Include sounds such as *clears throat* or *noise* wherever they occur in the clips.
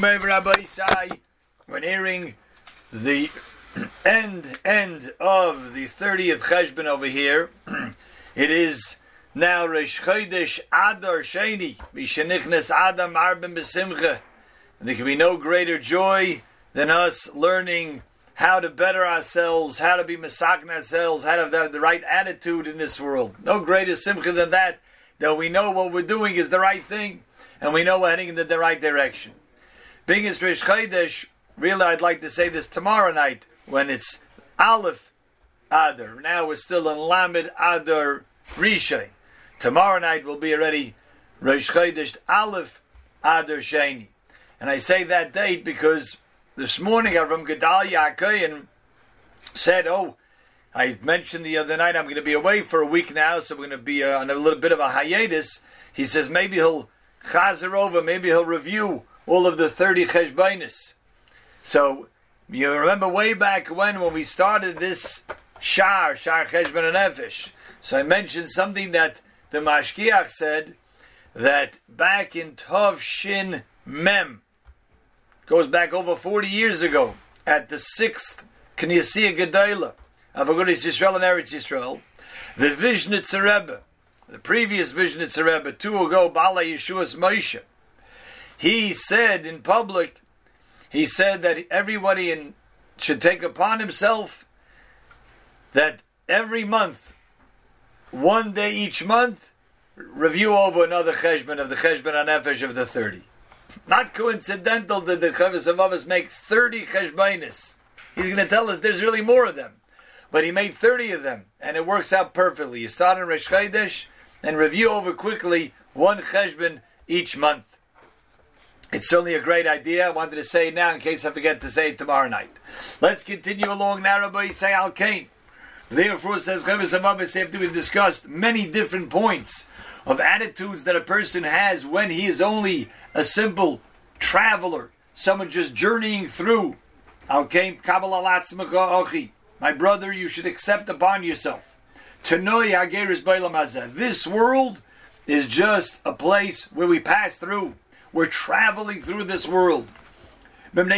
Rabbi Sai, when hearing the *clears throat* end end of the 30th Cheshbon over here, *clears throat* it is now Rosh Chodesh Adar Sheni, Mishenichnes Adar Marbim Besimcha. There can be no greater joy than us learning how to better ourselves, how to be masakin ourselves, how to have the right attitude in this world. No greater simcha than that, that we know what we're doing is the right thing, and we know we're heading in the right direction. Being is Rosh Chodesh, really I'd like to say this tomorrow night when it's Aleph Adar. Now we're still in Lamed Adar Rishon. Tomorrow night will be already Rosh Chodesh Aleph Adar Sheni. And I say that date because this morning from Gedalia Akayan said, oh, I mentioned the other night I'm going to be away for a week now, so we're going to be uh, on a little bit of a hiatus. He says maybe he'll chazer over, maybe he'll review all of the 30 cheshbainis. So, you remember way back when, when we started this Shar, Shar Cheshbon and Nefesh. So I mentioned something that the Mashgiach said, that back in Tov Shin Mem, goes back over 40 years ago, at the sixth Knessia Gedolah of Agudas Yisrael and Eretz Yisrael, the Vishnitzer Rebbe, the previous Vishnitzer Rebbe, two ago, Bala Yeshua's Moshe, he said in public, he said that everybody in, should take upon himself that every month, one day each month, review over another cheshbon of the cheshbon anefesh of the 30. Not coincidental that the Chovos HaLevavos make 30 cheshbonis. He's going to tell us there's really more of them. But he made 30 of them, and it works out perfectly. You start in Rosh Chodesh and review over quickly one cheshbon each month. It's certainly a great idea. I wanted to say it now in case I forget to say it tomorrow night. Let's continue along now, Rabbi say Al Kain. Therefore, says Chovos HaLevavos, after we've discussed many different points of attitudes that a person has when he is only a simple traveler, someone just journeying through. Al Kain Kabbalah My brother, you should accept upon yourself. This world is just a place where we pass through. We're traveling through this world. And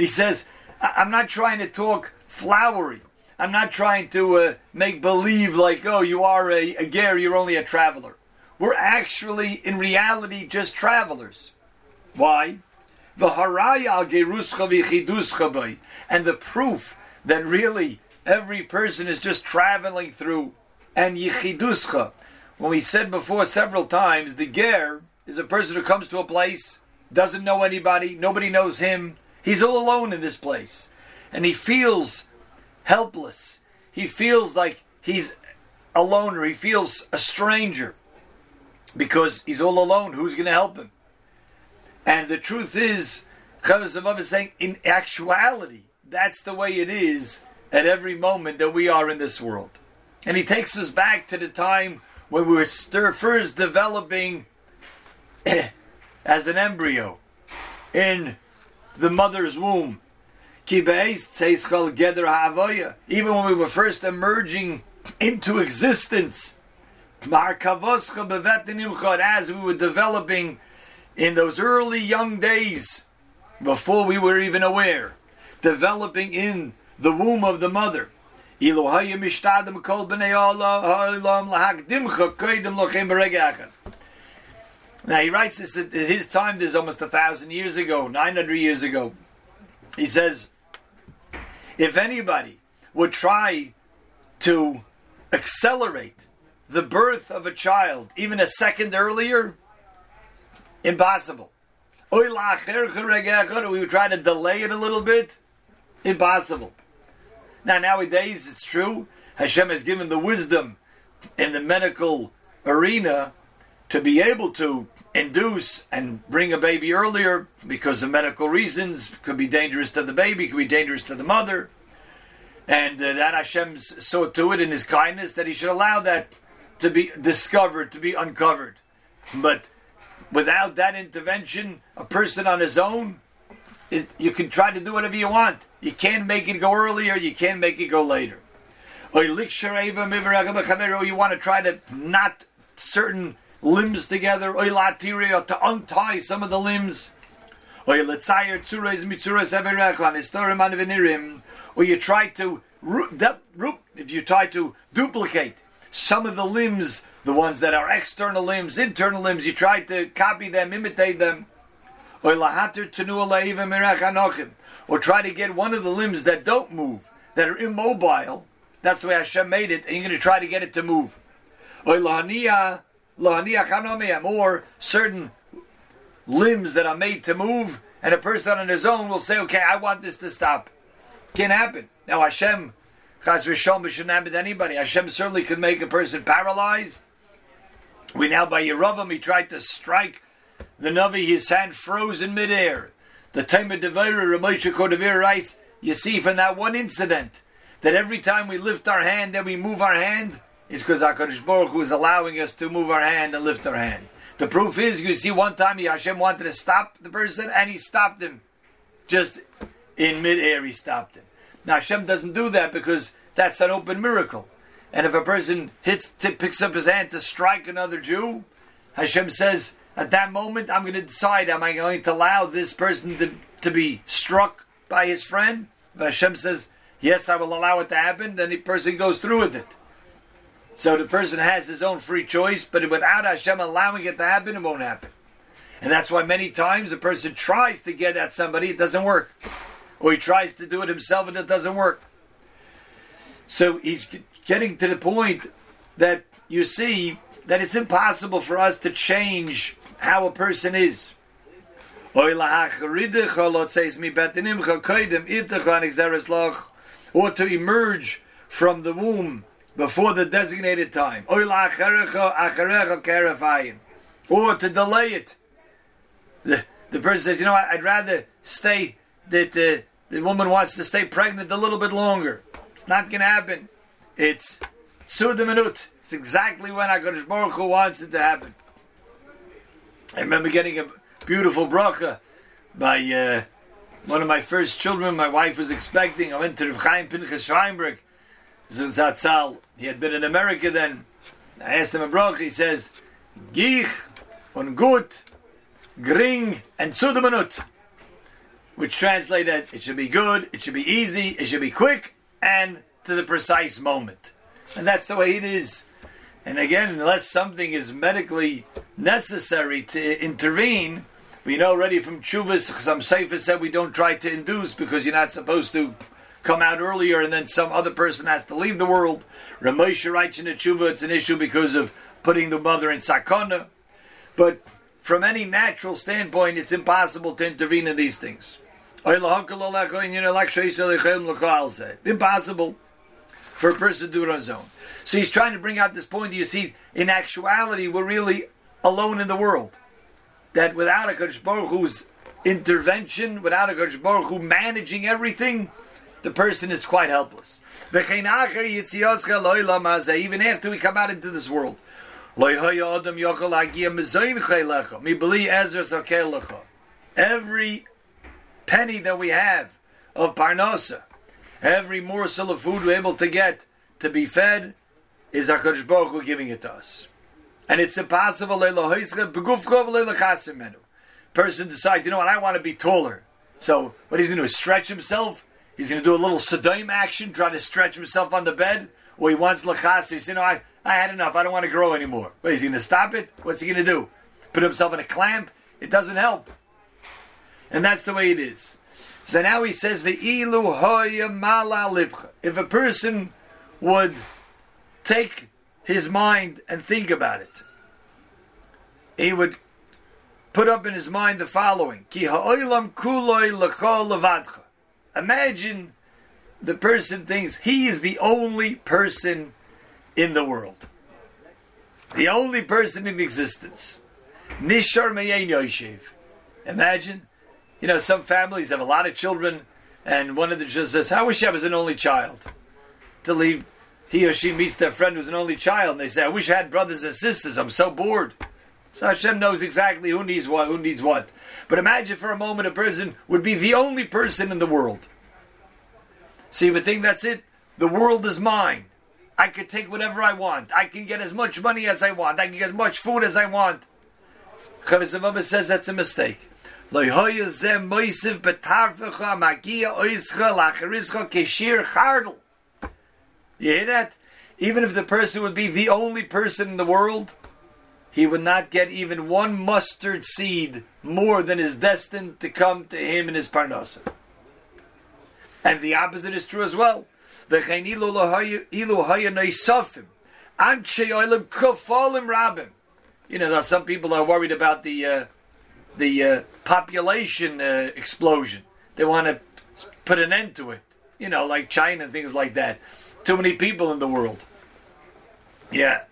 he says, I'm not trying to talk flowery. I'm not trying to uh, make believe like, oh, you are a, a ger, you're only a traveler. We're actually, in reality, just travelers. Why? And the proof that really every person is just traveling through and yichiduscha, when we said before several times, the ger is a person who comes to a place, doesn't know anybody, nobody knows him. He's all alone in this place. And he feels helpless. He feels like he's a loner. He feels a stranger because he's all alone. Who's going to help him? And the truth is, Chavez is saying, in actuality, that's the way it is at every moment that we are in this world. And he takes us back to the time when we were first developing *clears throat* as an embryo in the mother's womb. Even when we were first emerging into existence, as we were developing in those early young days, before we were even aware, developing in the womb of the mother. Now he writes this at his time, this is almost a thousand years ago, 900 years ago. He says, if anybody would try to accelerate the birth of a child even a second earlier, impossible. We would try to delay it a little bit, impossible. Now, nowadays, it's true, Hashem has given the wisdom in the medical arena to be able to induce and bring a baby earlier because of medical reasons. Could be dangerous to the baby, could be dangerous to the mother. And uh, that Hashem saw to it in His kindness that He should allow that to be discovered, to be uncovered. But without that intervention, a person on his own you can try to do whatever you want. You can't make it go earlier, you can't make it go later. Or you want to try to not certain limbs together, or to untie some of the limbs, or you try to if you try to duplicate some of the limbs, the ones that are external limbs, internal limbs, you try to copy them, imitate them, or try to get one of the limbs that don't move, that are immobile. That's the way Hashem made it, and you're going to try to get it to move. Or certain limbs that are made to move, and a person on his own will say, "Okay, I want this to stop." Can't happen. Now Hashem, Chas shouldn't happen to anybody. Hashem certainly could make a person paralyzed. We now by Yeravam, he tried to strike the Navi, his hand froze in midair. The time of Devira, Ramosha Kodavir writes, you see from that one incident that every time we lift our hand, then we move our hand, is because HaKadosh Baruch Hu is allowing us to move our hand and lift our hand. The proof is, you see, one time Hashem wanted to stop the person, and he stopped him. Just in midair, he stopped him. Now Hashem doesn't do that because that's an open miracle. And if a person hits, picks up his hand to strike another Jew, Hashem says, at that moment, I'm going to decide: Am I going to allow this person to, to be struck by his friend? But Hashem says, "Yes, I will allow it to happen." Then the person goes through with it. So the person has his own free choice, but without Hashem allowing it to happen, it won't happen. And that's why many times a person tries to get at somebody, it doesn't work or he tries to do it himself and it doesn't work. So he's getting to the point that you see that it's impossible for us to change how a person is. Or to emerge from the womb before the designated time. Or to delay it. The, the person says, you know, I'd rather stay that uh, the woman wants to stay pregnant a little bit longer. It's not going to happen. It's Suda Minut. It's exactly when HaKadosh Baruch Hu wants it to happen. I remember getting a beautiful bracha by uh, one of my first children. My wife was expecting. I went to Rav Chaim Pinchas Scheinberg, Zatzal. He had been in America then. I asked him a bracha. He says, Gich und gut, gring and sudemanut," which translate as it should be good, it should be easy, it should be quick, and to the precise moment. And that's the way it is. And again, unless something is medically necessary to intervene, we know already from Chuvas, some Sefer said we don't try to induce because you're not supposed to come out earlier and then some other person has to leave the world. Ramosha writes in the Chuva it's an issue because of putting the mother in sakona. But from any natural standpoint, it's impossible to intervene in these things. Impossible for a person to do it on his own. So he's trying to bring out this point. You see, in actuality, we're really alone in the world. That without HaKadosh Baruch Hu's intervention, without a Kodesh Baruch Hu managing everything, the person is quite helpless. Even after we come out into this world. Every penny that we have of parnasa, every morsel of food we're able to get to be fed, is HaKadosh Baruch Hu giving it to us. And it's impossible. Person decides, you know what, I want to be taller. So what he's going to do is stretch himself. He's going to do a little Sodom action, try to stretch himself on the bed. Or he wants lachas. He says, you know, I, I had enough. I don't want to grow anymore. But he's going to stop it. What's he going to do? Put himself in a clamp? It doesn't help. And that's the way it is. So now he says. If a person would take his mind and think about it, he would put up in his mind the following: Ki ha'olam kuloi levadcha. Imagine the person thinks he is the only person in the world, the only person in existence. Nishar meyein yoshev. Imagine you know, some families have a lot of children, and one of them just says, I wish I was an only child. to he, he or she meets their friend who's an only child, and they say, I wish I had brothers and sisters. I'm so bored. So Hashem knows exactly who needs what, who needs what. But imagine for a moment a person would be the only person in the world. So you would think that's it. The world is mine. I could take whatever I want. I can get as much money as I want. I can get as much food as I want. Chavez says that's a mistake. You hear that? Even if the person would be the only person in the world, he would not get even one mustard seed more than is destined to come to him in his parnasa. And the opposite is true as well. You know, some people are worried about the uh, the uh, population uh, explosion. They want to put an end to it. You know, like China things like that. Too many people in the world. Yeah.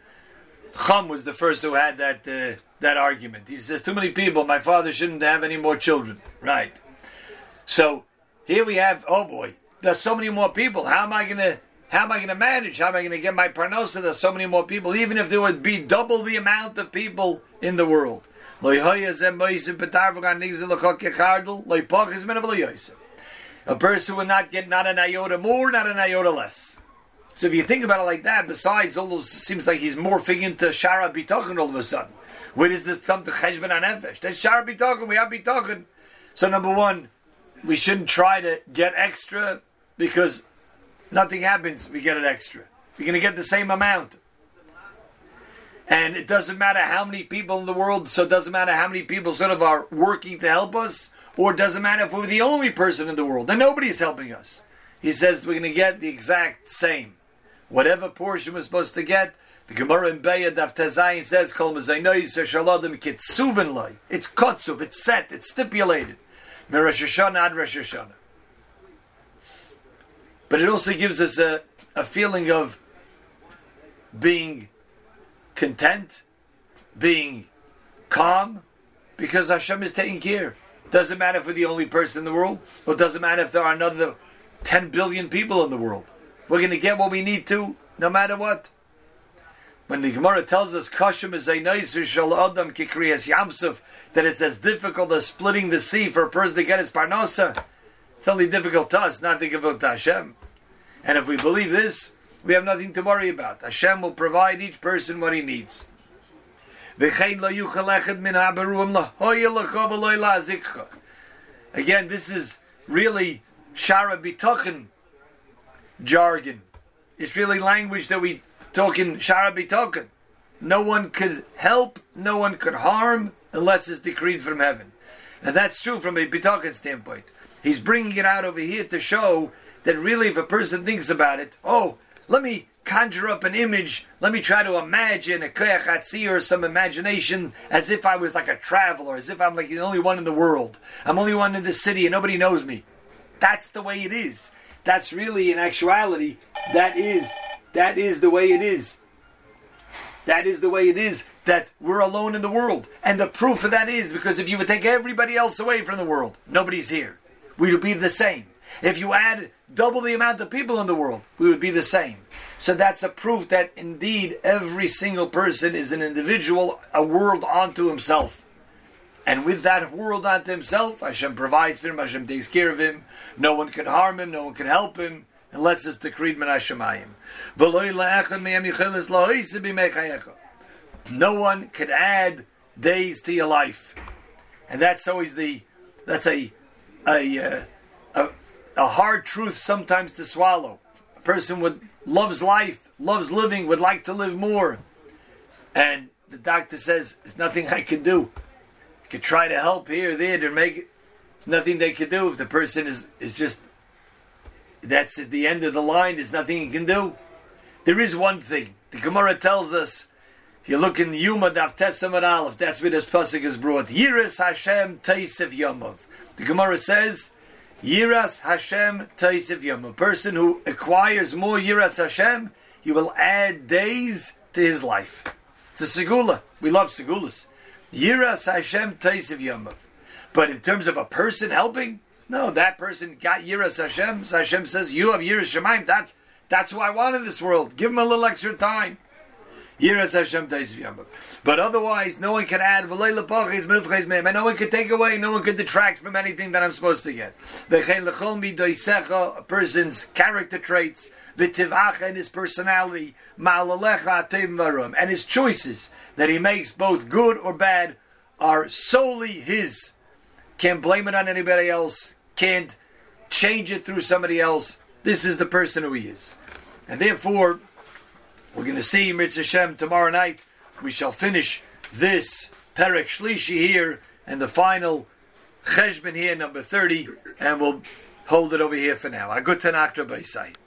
Cham was the first who had that uh, that argument. He says, too many people, my father shouldn't have any more children. Right. So here we have, oh boy, there's so many more people. How am I going to how am I going to manage? How am I going to get my parnosa? There's so many more people, even if there would be double the amount of people in the world. A person would not get not an iota more, not an iota less. So if you think about it like that, besides all those, seems like he's morphing into Shara Bitochen all of a sudden. Where does this come to Cheshbon Anefesh? That's Shara Bitochen, we have Bitochen. So number one, we shouldn't try to get extra because nothing happens, we get an extra. We're going to get the same amount. And it doesn't matter how many people in the world, so it doesn't matter how many people sort of are working to help us, or it doesn't matter if we're the only person in the world, then nobody's helping us. He says we're going to get the exact same. Whatever portion we're supposed to get, the Gemara in Beitzah Daf Tezayin says, Kol Kitsuven. It's kotsuv, it's set, it's stipulated. Rosh Hashanah ad Rosh Hashanah. But it also gives us a, a feeling of being content, being calm, because Hashem is taking care. Doesn't matter if we're the only person in the world, or doesn't matter if there are another 10 billion people in the world. We're going to get what we need to, no matter what. When the Gemara tells us Kashim is a shal adam kikriyas yamsuf, that it's as difficult as splitting the sea for a person to get his parnosa, it's only difficult to us, not difficult to Hashem. And if we believe this, we have nothing to worry about. Hashem will provide each person what he needs. Again, this is really Shara Bitochen jargon. It's really language that we talk in Shara Bitochen. No one could help, no one could harm unless it's decreed from heaven. And that's true from a Bitochen standpoint. He's bringing it out over here to show that really, if a person thinks about it, oh, let me conjure up an image, let me try to imagine a koyach or some imagination as if I was like a traveler, as if I'm like the only one in the world. I'm only one in the city and nobody knows me. That's the way it is. That's really, in actuality, that is, that is the way it is. That is the way it is that we're alone in the world. And the proof of that is because if you would take everybody else away from the world, nobody's here. We would be the same. If you add double the amount of people in the world, we would be the same. So that's a proof that indeed every single person is an individual, a world unto himself. And with that world unto himself, Hashem provides for him, Hashem takes care of him. No one can harm him, no one can help him, unless it's decreed min Hashemayim. No one can add days to your life. And that's always the, that's a, a, uh, a a hard truth sometimes to swallow. A person would loves life, loves living, would like to live more, and the doctor says there's nothing I can do. Could try to help here, there, to make it. There's nothing they can do if the person is is just. That's at the end of the line. There's nothing he can do. There is one thing. The Gemara tells us. If you look in Yuma Daf Aleph, that's where this pasuk is brought. Yiris Hashem Taisif Yomov. The Gemara says Yiras Hashem Taisiv Yom. A person who acquires more Yiras Hashem, he will add days to his life. It's a segula. We love segulas. Yiras Hashem Taisiv Yom. But in terms of a person helping, no, that person got Yiras Hashem. Hashem says, You have Yiras Shamayim. That's, that's who I want in this world. Give him a little extra time. Yiras Hashem Taisav Yamav. But otherwise, no one can add and no one can take away, no one can detract from anything that I'm supposed to get. A person's character traits, v'tivacha and his personality, ma'alalecha atev varum, and his choices that he makes, both good or bad, are solely his. Can't blame it on anybody else. Can't change it through somebody else. This is the person who he is. And therefore, we're going to see Mitzvah Hashem tomorrow night. We shall finish this Perek Shlishi here and the final Cheshbon here, number 30, and we'll hold it over here for now. A good Tanakh Rabbi